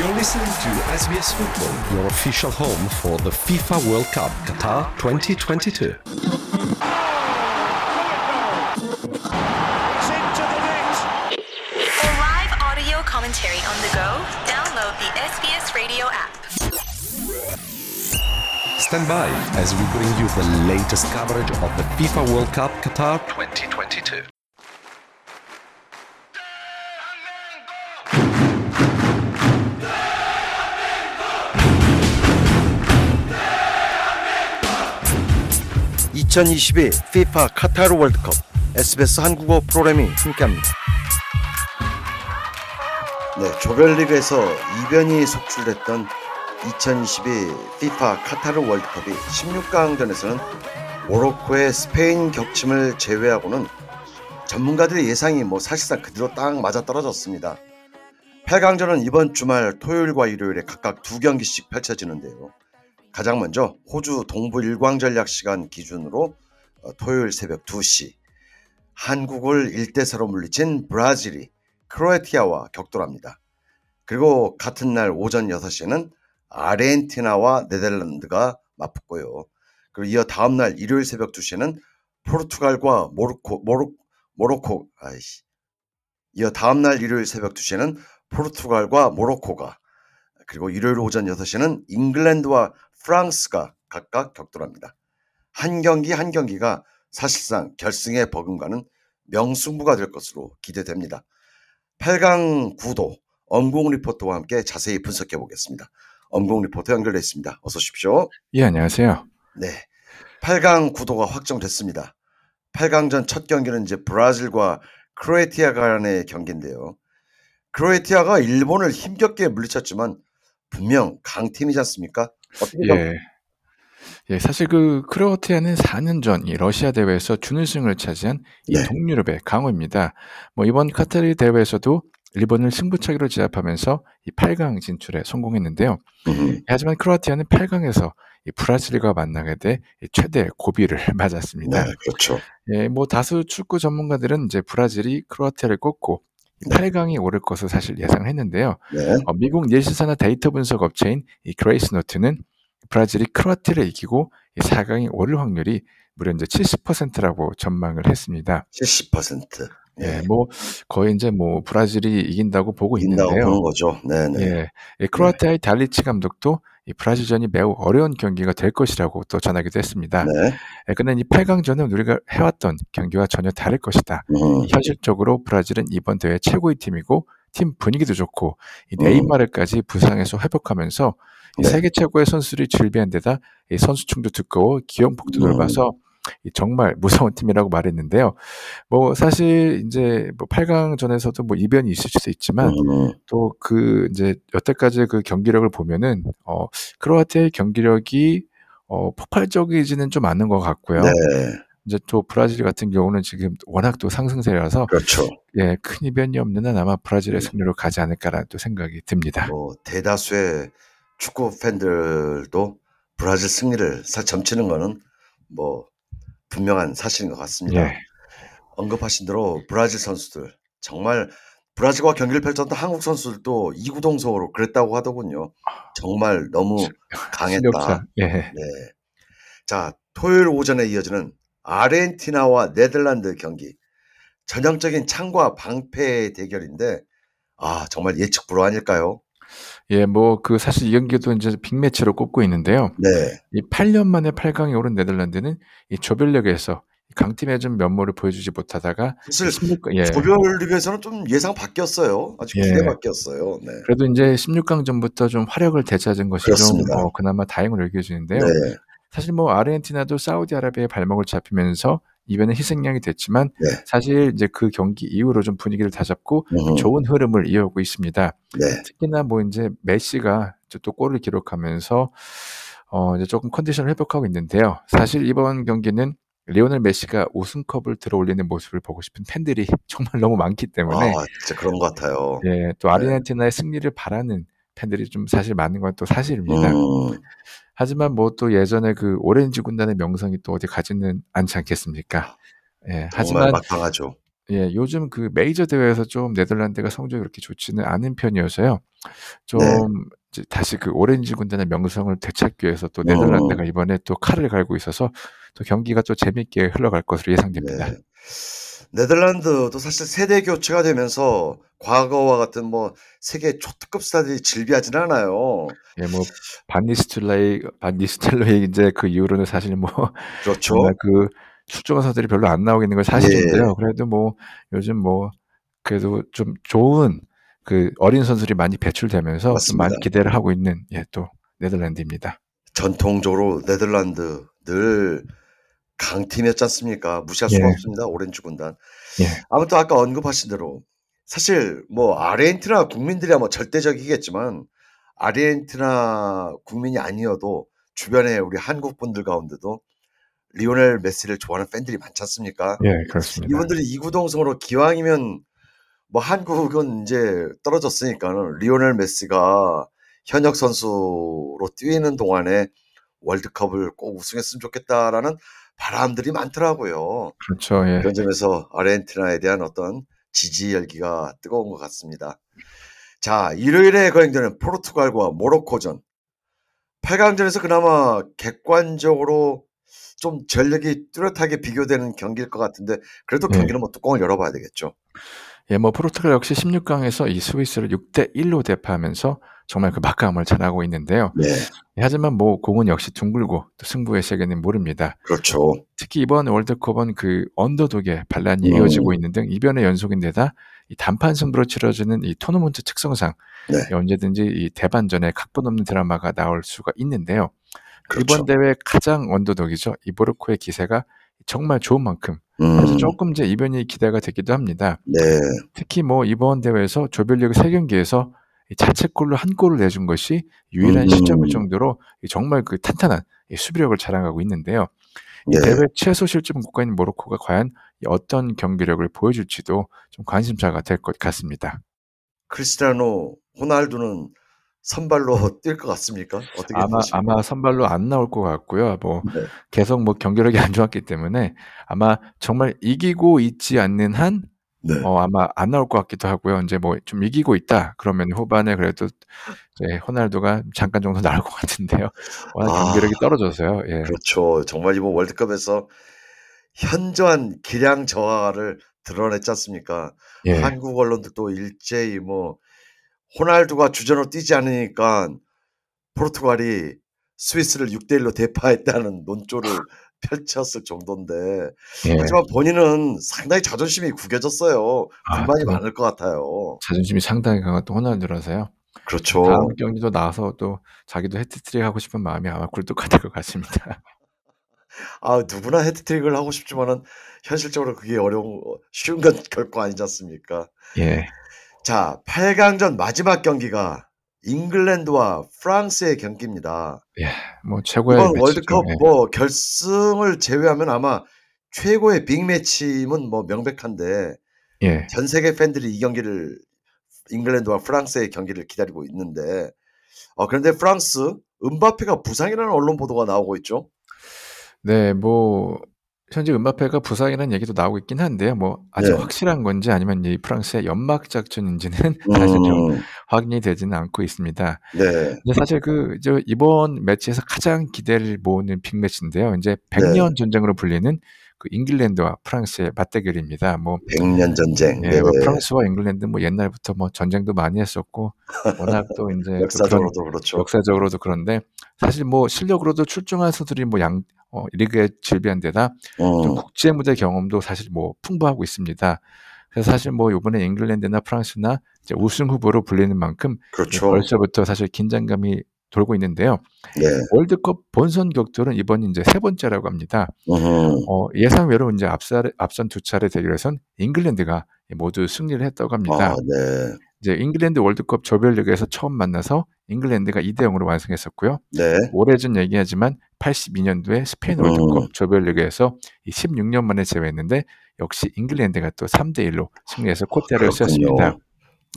You're listening to SBS Football, your official home for the FIFA World Cup Qatar 2022. For live audio commentary on the go, download the SBS radio app. Stand by as we bring you the latest coverage of the FIFA World Cup Qatar 2022. (2022) FIFA 카타르 월드컵 SBS 한국어 프로그램이 함께합니다. 네, 조별리그에서 이변이 속출됐던 2022 FIFA 카타르 월드컵이 16강전에서는 모로코의 스페인 격침을 제외하고는 전문가들의 예상이 뭐 사실상 그대로 딱 맞아 떨어졌습니다. 8강전은 이번 주말 토요일과 일요일에 각각 두 경기씩 펼쳐지는데요. 가장 먼저 호주 동부 일광 전략 시간 기준으로 어, 토요일 새벽 2시 한국을 1대4로 물리친 브라질이 크로아티아와 격돌합니다. 그리고 같은 날 오전 6시에는 아르헨티나와 네덜란드가 맞붙고요. 그리고 이어 다음 날 일요일 새벽 2시에는 포르투갈과 모로코 모로 모로코 아이씨. 이어 다음 날 일요일 새벽 2시에는 포르투갈과 모로코가 그리고 일요일 오전 6시에는 잉글랜드와 프랑스가 각각 격돌합니다. 한 경기 한 경기가 사실상 결승에 버금가는 명승부가 될 것으로 기대됩니다. 8강 구도 엄공 리포터와 함께 자세히 분석해 보겠습니다. 엄공 리포터 연결돼 있습니다. 어서 오십시오. 예, 안녕하세요. 네. 8강 구도가 확정됐습니다. 8강전 첫 경기는 이제 브라질과 크로에티아 간의 경기인데요. 크로에티아가 일본을 힘겹게 물리쳤지만 분명 강팀이지 않습니까? 예. 예, 사실 그 크로아티아는 4년 전 이 러시아 대회에서 준우승을 차지한 이 네. 동유럽의 강호입니다. 뭐 이번 카타르 대회에서도 일본을 승부차기로 제압하면서 이 8강 진출에 성공했는데요. 음, 하지만 크로아티아는 8강에서 이 브라질과 만나게 돼이 최대 고비를 맞았습니다. 네, 그렇죠. 예, 뭐 다수 축구 전문가들은 이제 브라질이 크로아티아를 꺾고 네. 8강이 오를 것을 사실 예상했는데요. 네. 어, 미국 닐슨 산하 데이터 분석 업체인 이 그레이스 노트는 브라질이 크로아티아를 이기고 이 4강이 오를 확률이 무려 이제 70%라고 전망을 했습니다. 70%. 예, 예. 뭐 거의 이제 뭐 브라질이 이긴다고 보고 인다고 있는데요. 보는 거죠. 네, 네. 예, 이 크로아티아의 달리치 감독도 이 브라질전이 매우 어려운 경기가 될 것이라고 또 전하기도 했습니다. 네. 예, 근데 이 8강전은 우리가 해왔던 경기와 전혀 다를 것이다. 음, 현실적으로 브라질은 이번 대회 최고의 팀이고 팀 분위기도 좋고 이 음. 네이마르까지 부상에서 회복하면서 이 네. 세계 최고의 선수들이 즐비한 데다 이 선수층도 두꺼워 기용폭도 음. 넓어서 이 정말 무서운 팀이라고 말했는데요. 뭐 사실 이제 뭐 8강전에서도 뭐 이변이 있을 수도 있지만 음, 또그 이제 여태까지의 그 경기력을 보면은 어 크로아티아의 경기력이 어 폭발적이지는 좀 않은 것 같고요. 네, 이제 또 브라질 같은 경우는 지금 워낙 또 상승세라서 그렇죠. 예, 큰 이변이 없는 한 아마 브라질의 승리로 가지 않을까라는 또 생각이 듭니다. 뭐 대다수의 축구 팬들도 브라질 승리를 사 점치는 거는 뭐 분명한 사실인 것 같습니다. 예, 언급하신 대로 브라질 선수들 정말 브라질과 경기를 펼쳤던 한국 선수들도 이구동성으로 그랬다고 하더군요. 정말 너무 강했다. 예, 네. 자, 토요일 오전에 이어지는 아르헨티나와 네덜란드 경기. 전형적인 창과 방패의 대결인데, 아, 정말 예측 불허 아닐까요? 예, 뭐 그 사실 이 경기도 이제 빅매치로 꼽고 있는데요. 네. 이 8년 만에 8강에 오른 네덜란드는 이 조별력에서 이 강팀의 좀 면모를 보여주지 못하다가 사실 16강, 예, 조별리그에서는 좀 예상 바뀌었어요. 아주 예. 기대 바뀌었어요. 네. 그래도 이제 16강 전부터 좀 화력을 되찾은 것이 그렇습니다. 좀 어, 그나마 다행으로 여겨지는데요. 네. 사실 뭐 아르헨티나도 사우디아라비아의 발목을 잡히면서 이변의 희생양이 됐지만 네. 사실 이제 그 경기 이후로 좀 분위기를 다잡고 음, 좋은 흐름을 이어오고 있습니다. 네. 특히나 뭐 이제 메시가 이제 또 골을 기록하면서 어 이제 조금 컨디션을 회복하고 있는데요. 사실 이번 경기는 리오넬 메시가 우승컵을 들어올리는 모습을 보고 싶은 팬들이 정말 너무 많기 때문에 아, 진짜 그런 것 같아요. 예, 또 아르헨티나의 승리를 바라는 팬들이 좀 사실 많은 건 또 사실입니다. 음, 하지만 뭐 또 예전에 그 오렌지 군단의 명성이 또 어디 가지는 않지 않겠습니까? 예, 하지만 막강하죠. 예, 요즘 그 메이저 대회에서 좀 네덜란드가 성적이 그렇게 좋지는 않은 편이어서요. 좀 네. 다시 그 오렌지 군단의 명성을 되찾기 위해서 또 네덜란드가 음. 이번에 또 칼을 갈고 있어서 또 경기가 또 재밌게 흘러갈 것으로 예상됩니다. 네. 네덜란드도 사실 세대 교체가 되면서 과거와 같은 뭐 세계 초특급 스타들이 질비하진 않아요. 예, 뭐 반니스텔로이 반니스텔로이 이제 그 이후로는 사실 뭐 그렇죠. 그 출중한 선수들이 별로 안 나오고 있는 건 예. 사실인데요. 그래도 뭐 요즘 뭐 그래도 좀 좋은 그 어린 선수들이 많이 배출되면서 좀 많이. 기대를 하고 있는 예, 또 네덜란드입니다. 전통적으로 네덜란드 늘 강팀이었지 않습니까? 무시할 수가 예. 없습니다. 오렌지 군단. 예. 아무튼 아까 언급하신 대로 사실 뭐 아르헨티나 국민들이야 뭐 절대적이겠지만 아르헨티나 국민이 아니어도 주변에 우리 한국 분들 가운데도 리오넬 메시를 좋아하는 팬들이 많지 않습니까? 예, 그렇습니다. 이분들이 이구동성으로 기왕이면 뭐 한국은 이제 떨어졌으니까는 리오넬 메시가 현역 선수로 뛰는 동안에 월드컵을 꼭 우승했으면 좋겠다라는 바람들이 많더라고요. 그렇죠. 예. 그런 점에서 아르헨티나에 대한 어떤 지지 열기가 뜨거운 것 같습니다. 자, 일요일에 거행되는 포르투갈과 모로코전. 8강전에서 그나마 객관적으로 좀 전력이 뚜렷하게 비교되는 경기일 것 같은데 그래도 예. 경기는 뭐 뚜껑을 열어봐야 되겠죠. 예, 뭐 포르투갈 역시 16강에서 이 스위스를 6대 1로 대파하면서 정말 그 막강함을 잘하고 있는데요. 네, 예, 하지만 뭐 공은 역시 둥글고 또 승부의 세계는 모릅니다. 그렇죠. 특히 이번 월드컵은 그 언더독의 반란이 음. 이어지고 있는 등 이변의 연속인데다 이 단판 승부로 치러지는 이 토너먼트 특성상 네. 이 언제든지 이 대반전에 각본 없는 드라마가 나올 수가 있는데요. 그렇죠. 이번 대회 가장 언더독이죠. 이 모로코의 기세가 정말 좋은 만큼 그래서 음, 조금 이제 이변이 기대가 되기도 합니다. 네, 특히 뭐 이번 대회에서 조별리그 3경기에서 자책골로 한 골을 내준 것이 유일한 음. 시점일 정도로 이 정말 그 탄탄한 이 수비력을 자랑하고 있는데요. 이 네. 대회 최소 실점 국가인 모로코가 과연 이 어떤 경기력을 보여줄지도 좀 관심사가 될 것 같습니다. 크리스티아노 호날두는 선발로 뛸 것 같습니까? 어떻게 아마 보십니까? 아마 선발로 안 나올 것 같고요. 뭐 네. 계속 뭐 경기력이 안 좋았기 때문에 아마 정말 이기고 있지 않는 한 네. 어, 아마 안 나올 것 같기도 하고요. 이제 뭐 좀 이기고 있다. 그러면 후반에 그래도 이제 호날두가 잠깐 정도 나올 것 같은데요. 워낙 아. 경기력이 떨어져서요. 예. 그렇죠. 정말 이번 월드컵에서 현저한 기량 저하를 드러냈지 않습니까? 예. 한국 언론들도 일제히 뭐 호날두가 주전으로 뛰지 않으니까 포르투갈이 스위스를 6대 1로 대파했다는 논조를 펼쳤을 정도인데 예. 하지만 본인은 상당히 자존심이 구겨졌어요. 아, 불만이 또 많을 것 같아요. 자존심이 상당히 강한 또 호날두라서요. 그렇죠. 다음 경기도 나와서 또 자기도 해트트릭 하고 싶은 마음이 아마 굴뚝같을 것 같습니다. 아 누구나 헤드트릭을 하고 싶지만은 현실적으로 그게 어려운 쉬운 건 결코 아니지 않습니까? 예. 자, 8강전 마지막 경기가 잉글랜드와 프랑스의 경기입니다. 뭐 최고의 이번 매치죠. 월드컵 예. 뭐 결승을 제외하면 아마 최고의 빅 매치임은 뭐 명백한데 예. 전 세계 팬들이 이 경기를 잉글랜드와 프랑스의 경기를 기다리고 있는데 어, 그런데 프랑스 은바페가 부상이라는 언론 보도가 나오고 있죠. 네, 뭐 현재 은바페가 부상이라는 얘기도 나오고 있긴 한데요. 뭐 아직 네. 확실한 건지 아니면 이 프랑스의 연막 작전인지는 사실 좀 음, 확인이 되지는 않고 있습니다. 네, 근데 사실 그저 이번 매치에서 가장 기대를 모으는 빅매치인데요. 이제 100년 전쟁으로 불리는 그 잉글랜드와 프랑스의 맞대결입니다. 뭐 백년 전쟁. 예, 네. 뭐 프랑스와 잉글랜드 뭐 옛날부터 뭐 전쟁도 많이 했었고 워낙 또 이제 또 그런 역사적으로도 그렇죠. 역사적으로도 그런데 사실 뭐 실력으로도 출중한 선수들이 뭐양 어, 리그에 질비한 데다 좀 음, 국제 무대 경험도 사실 뭐 풍부하고 있습니다. 그래서 사실 뭐 이번에 잉글랜드나 프랑스나 이제 우승 후보로 불리는 만큼 예, 그렇죠. 벌써부터 사실 긴장감이 돌고 있는데요. 네. 월드컵 본선 격돌은 이번이 이제 세 번째라고 합니다. 음, 어, 예상외로 이제 앞살, 앞선 두 차례 대결에선 잉글랜드가 모두 승리를 했다고 합니다. 아, 네, 이제 잉글랜드 월드컵 조별리그에서 처음 만나서 잉글랜드가 2대 0으로 완승했었고요. 네, 오래전 얘기하지만 82년도에 스페인 음. 월드컵 조별리그에서 이 16년 만에 재회했는데 역시 잉글랜드가 또 3대 1로 승리해서 콧대를 그렇군요. 쐈습니다.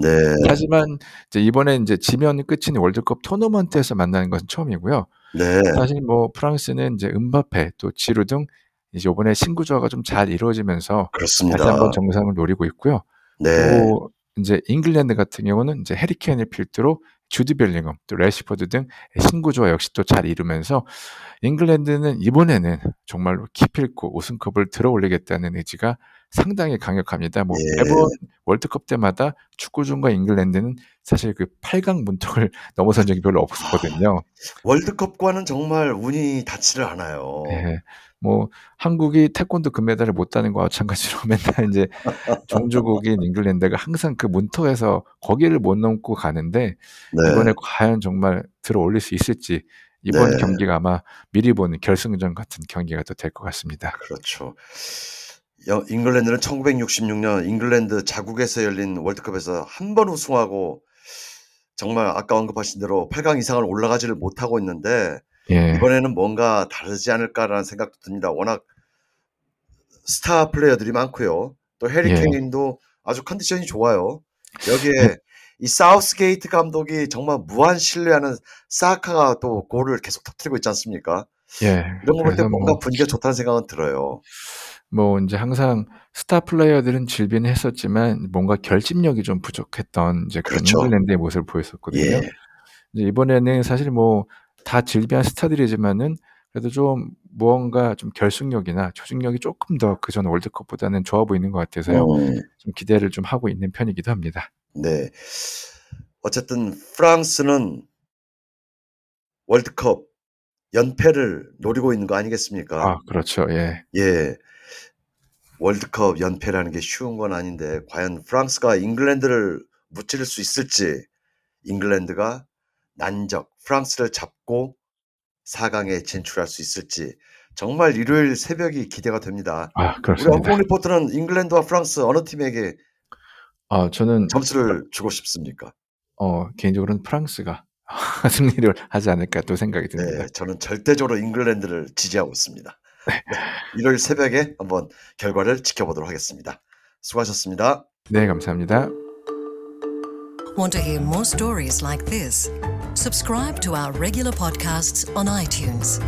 네, 하지만 이제 이번에 이제 지면 끝인 월드컵 토너먼트에서 만나는 것은 처음이고요. 네, 사실 뭐 프랑스는 이제 음바페 또 지루 등 이제 이번에 신구조화가 좀 잘 이루어지면서 그렇습니다. 다시 한번 정상을 노리고 있고요. 네. 또 이제 잉글랜드 같은 경우는 이제 해리 케인을 필두로 주드 벨링엄, 또 래시포드 등 신구조화 역시 또 잘 이루면서 잉글랜드는 이번에는 정말로 기필코 우승컵을 들어올리겠다는 의지가 상당히 강력합니다. 뭐 예. 매번 월드컵 때마다 축구 중과 잉글랜드는 사실 그 8강 문턱을 넘어선 적이 별로 없었거든요. 월드컵과는 정말 운이 닿지를 않아요. 예. 뭐 한국이 태권도 금메달을 못 따는 거와 마찬가지로 맨날 이제 종주국인 잉글랜드가 항상 그 문턱에서 거기를 못 넘고 가는데 네. 이번에 과연 정말 들어 올릴 수 있을지 이번 네. 경기가 아마 미리 보는 결승전 같은 경기가 또 될 것 같습니다. 그렇죠. 여- 잉글랜드는 1966년 잉글랜드 자국에서 열린 월드컵에서 한 번 우승하고 정말 아까 언급하신 대로 8강 이상을 올라가지를 못하고 있는데 예. 이번에는 뭔가 다르지 않을까라는 생각도 듭니다. 워낙 스타 플레이어들이 많고요. 또 해리 예. 케인도 아주 컨디션이 좋아요. 여기에 이 사우스게이트 감독이 정말 무한 신뢰하는 사카가 또 골을 계속 터뜨리고 있지 않습니까? 예. 이런 거 볼 때 뭔가 뭐, 분위기가 좋다는 생각은 들어요. 뭐 이제 항상 스타 플레이어들은 질비는 했었지만 뭔가 결집력이 좀 부족했던 이제 그런 그렇죠. 잉글랜드의 모습을 보였었거든요. 예. 이제 이번에는 사실 뭐 다 질비한 스타들이지만은 그래도 좀 무언가 좀 결승력이나 조직력이 조금 더 그전 월드컵보다는 좋아 보이는 것 같아서요. 음, 좀 기대를 좀 하고 있는 편이기도 합니다. 네. 어쨌든 프랑스는 월드컵 연패를 노리고 있는 거 아니겠습니까? 아, 그렇죠. 예. 예. 월드컵 연패라는 게 쉬운 건 아닌데 과연 프랑스가 잉글랜드를 무찌를 수 있을지 잉글랜드가 난적 프랑스를 잡고 4강에 진출할 수 있을지 정말 일요일 새벽이 기대가 됩니다. 아, 우리 그렇습니다. 엄공 리포터는 잉글랜드와 프랑스 어느 팀에게 아, 저는 점수를 주고 싶습니까? 어, 개인적으로는 프랑스가 승리를 하지 않을까 또 생각이 듭니다. 네, 저는 절대적으로 잉글랜드를 지지하고 있습니다. 네, 일요일 새벽에 한번 결과를 지켜보도록 하겠습니다. 수고하셨습니다. 네, 감사합니다. Want to hear more stories like this? Subscribe to our regular podcasts on iTunes.